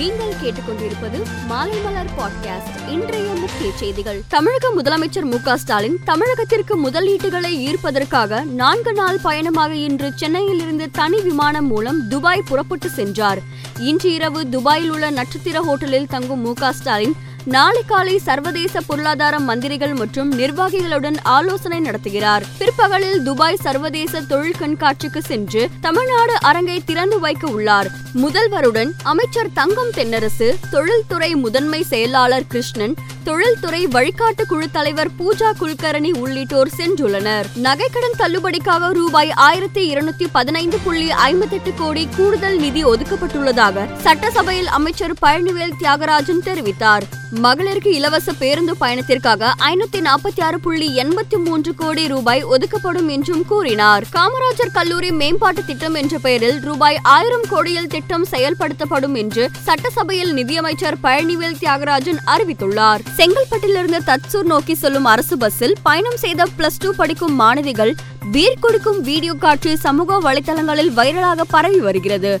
நீங்கள் கேட்டுக்கொண்டிருப்பது மாலை மலர் பாட்காஸ்ட் இன்றைய முக்கிய செய்திகள். தமிழக முதலமைச்சர் மு ஸ்டாலின் தமிழகத்திற்கு முதலீட்டுகளை ஈர்ப்பதற்காக நான்கு நாள் பயணமாக இன்று சென்னையில் இருந்து தனி விமானம் மூலம் துபாய் புறப்பட்டு சென்றார். இன்று இரவு துபாயில் உள்ள நட்சத்திர ஹோட்டலில் தங்கும் மு ஸ்டாலின் நாளை காலை சர்வதேச பொருளாதார மந்திரிகள் மற்றும் நிர்வாகிகளுடன் ஆலோசனை நடத்துகிறார். பிற்பகலில் துபாய் சர்வதேச தொழில் கண்காட்சிக்கு சென்று தமிழ்நாடு அரங்கை திறந்து வைக்க உள்ளார். முதல்வருடன் அமைச்சர் தங்கம் தென்னரசு தொழில்துறை முதன்மை செயலாளர் கிருஷ்ணன் தொழில்துறை வழிகாட்டு குழு தலைவர் பூஜா குல்கரணி உள்ளிட்டோர் சென்றுள்ளனர். நகைக்கடன் தள்ளுபடிக்காக ரூபாய் ஆயிரத்தி இருநூத்தி பதினைந்து புள்ளி ஐம்பத்தி எட்டு கோடி கூடுதல் நிதி ஒதுக்கப்பட்டுள்ளதாக சட்டசபையில் அமைச்சர் பழனிவேல் தியாகராஜன் தெரிவித்தார். மகளிருக்கு இலவச பேருந்து பயணத்திற்காக ஐநூத்தி நாற்பத்தி ஆறு புள்ளி எண்பத்தி மூன்று கோடி ரூபாய் ஒதுக்கப்படும் என்றும் கூறினார். காமராஜர் கல்லூரி மேம்பாட்டு திட்டம் என்ற பெயரில் ரூபாய் ஆயிரம் கோடியில் திட்டம் செயல்படுத்தப்படும் என்று சட்டசபையில் நிதியமைச்சர் பழனிவேல் தியாகராஜன் அறிவித்துள்ளார். செங்கல்பட்டிலிருந்து தத்சூர் நோக்கி செல்லும் அரசு பஸ்ஸில் பயணம் செய்த பிளஸ் டூ படிக்கும் மாணவிகள் பீர் குடிக்கும் வீடியோ காட்சி சமூக வலைதளங்களில் வைரலாக பரவி வருகிறது.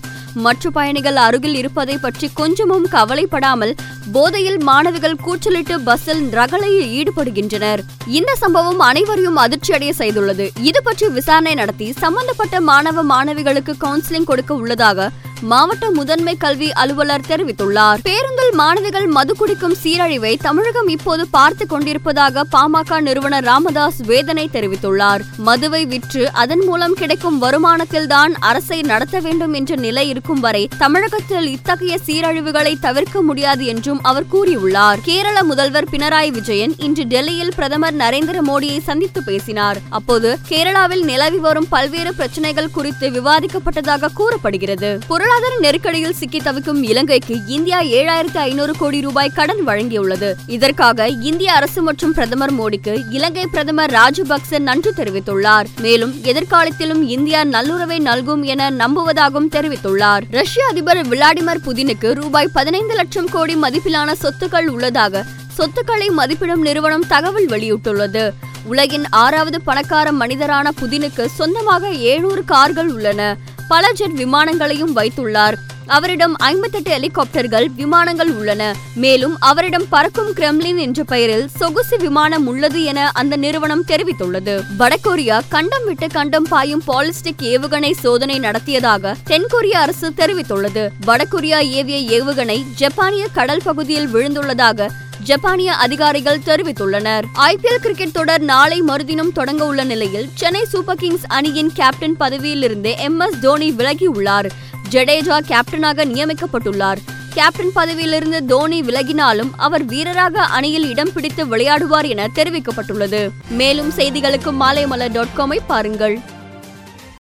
மற்ற பயணிகள் அருகில் இருப்பதை பற்றி கொஞ்சமும் கவலைப்படாமல் போதையில் மாணவிகள் கூச்சலிட்டு பஸ்ஸில் ரகளையில் ஈடுபடுகின்றனர். இந்த சம்பவம் அனைவரையும் அதிர்ச்சியடைய செய்துள்ளது. இது பற்றி விசாரணை நடத்தி சம்பந்தப்பட்ட மாணவ மாணவிகளுக்கு கவுன்சிலிங் கொடுக்க உள்ளதாக மாவட்ட முதன்மை கல்வி அலுவலர் தெரிவித்துள்ளார். பேருந்தில் மாணவிகள் மது குடிக்கும் சீரழிவை தமிழகம் இப்போது பார்த்து கொண்டிருப்பதாக பாமக நிறுவனர் ராமதாஸ் வேதனை தெரிவித்துள்ளார். மதுவை விற்று அதன் மூலம் கிடைக்கும் வருமானத்தில்தான் அரசை நடத்த வேண்டும் என்ற நிலை இருக்கும் வரை தமிழகத்தில் இத்தகைய சீரழிவுகளை தவிர்க்க முடியாது என்றும் அவர் கூறியுள்ளார். கேரள முதல்வர் பினராயி விஜயன் இன்று டெல்லியில் பிரதமர் நரேந்திர மோடியை சந்தித்து பேசினார். அப்போது கேரளாவில் நிலவி வரும் பல்வேறு பிரச்சனைகள் குறித்து விவாதிக்கப்பட்டதாக கூறப்படுகிறது. பொருளாதார நெருக்கடியில் சிக்கி தவிக்கும் இலங்கைக்கு இந்தியா ஏழாயிரத்து ஐநூறு கோடி ரூபாய் கடன் வழங்கியுள்ளது. இதற்காக இந்திய அரசு மற்றும் பிரதமர் மோடிக்கு இலங்கை பிரதமர் ராஜபக்சே நன்றி தெரிவித்துள்ளார். மேலும் எதிர்காலத்திலும் இந்தியா நல்லுறவை நல்கும் என நம்புவதாகவும் தெரிவித்துள்ளார். ரஷ்ய அதிபர் விளாடிமிர் புதினுக்கு ரூபாய் பதினைந்து லட்சம் கோடி மதிப்பிலான சொத்துக்கள் உள்ளதாக சொத்துக்களை மதிப்பிடும் நிறுவனம் தகவல் வெளியிட்டுள்ளது. உலகின் ஆறாவது பணக்கார மனிதரான புதினுக்கு சொந்தமாக ஏழூறு கார்கள் உள்ளன. பல ஜெட் விமானங்களையும் வைத்துள்ளார். அவரிடம் ஐம்பத்தெட்டு ஹெலிகாப்டர்கள் விமானங்கள் உள்ளன. மேலும் அவரிடம் பறக்கும் கிரெம்லின் என்ற பெயரில் சொகுசு விமானம் உள்ளது என அந்த நிறுவனம் தெரிவித்துள்ளது. வடகொரியா கண்டம் விட்டு கண்டம் பாயும் பாலிஸ்டிக் ஏவுகணை சோதனை நடத்தியதாக தென்கொரிய அரசு தெரிவித்துள்ளது. வடகொரியா ஏவிய ஏவுகணை ஜப்பானிய கடல் பகுதியில் விழுந்துள்ளதாக ஜப்பானிய அதிகாரிகள் தெரிவித்துள்ளனர். ஐபிஎல் கிரிக்கெட் தொடர் நாளை மறுதினம் தொடங்க உள்ள நிலையில் சென்னை சூப்பர் கிங்ஸ் அணியின் கேப்டன் பதவியிலிருந்து எம் எஸ் தோனி விலகியுள்ளார். ஜடேஜா கேப்டனாக நியமிக்கப்பட்டுள்ளார். கேப்டன் பதவியிலிருந்து தோனி விலகினாலும் அவர் வீரராக அணியில் இடம் பிடித்து விளையாடுவார் என தெரிவிக்கப்பட்டுள்ளது. மேலும் செய்திகளுக்கு மாலைமலர் டாட் காமை பாருங்கள்.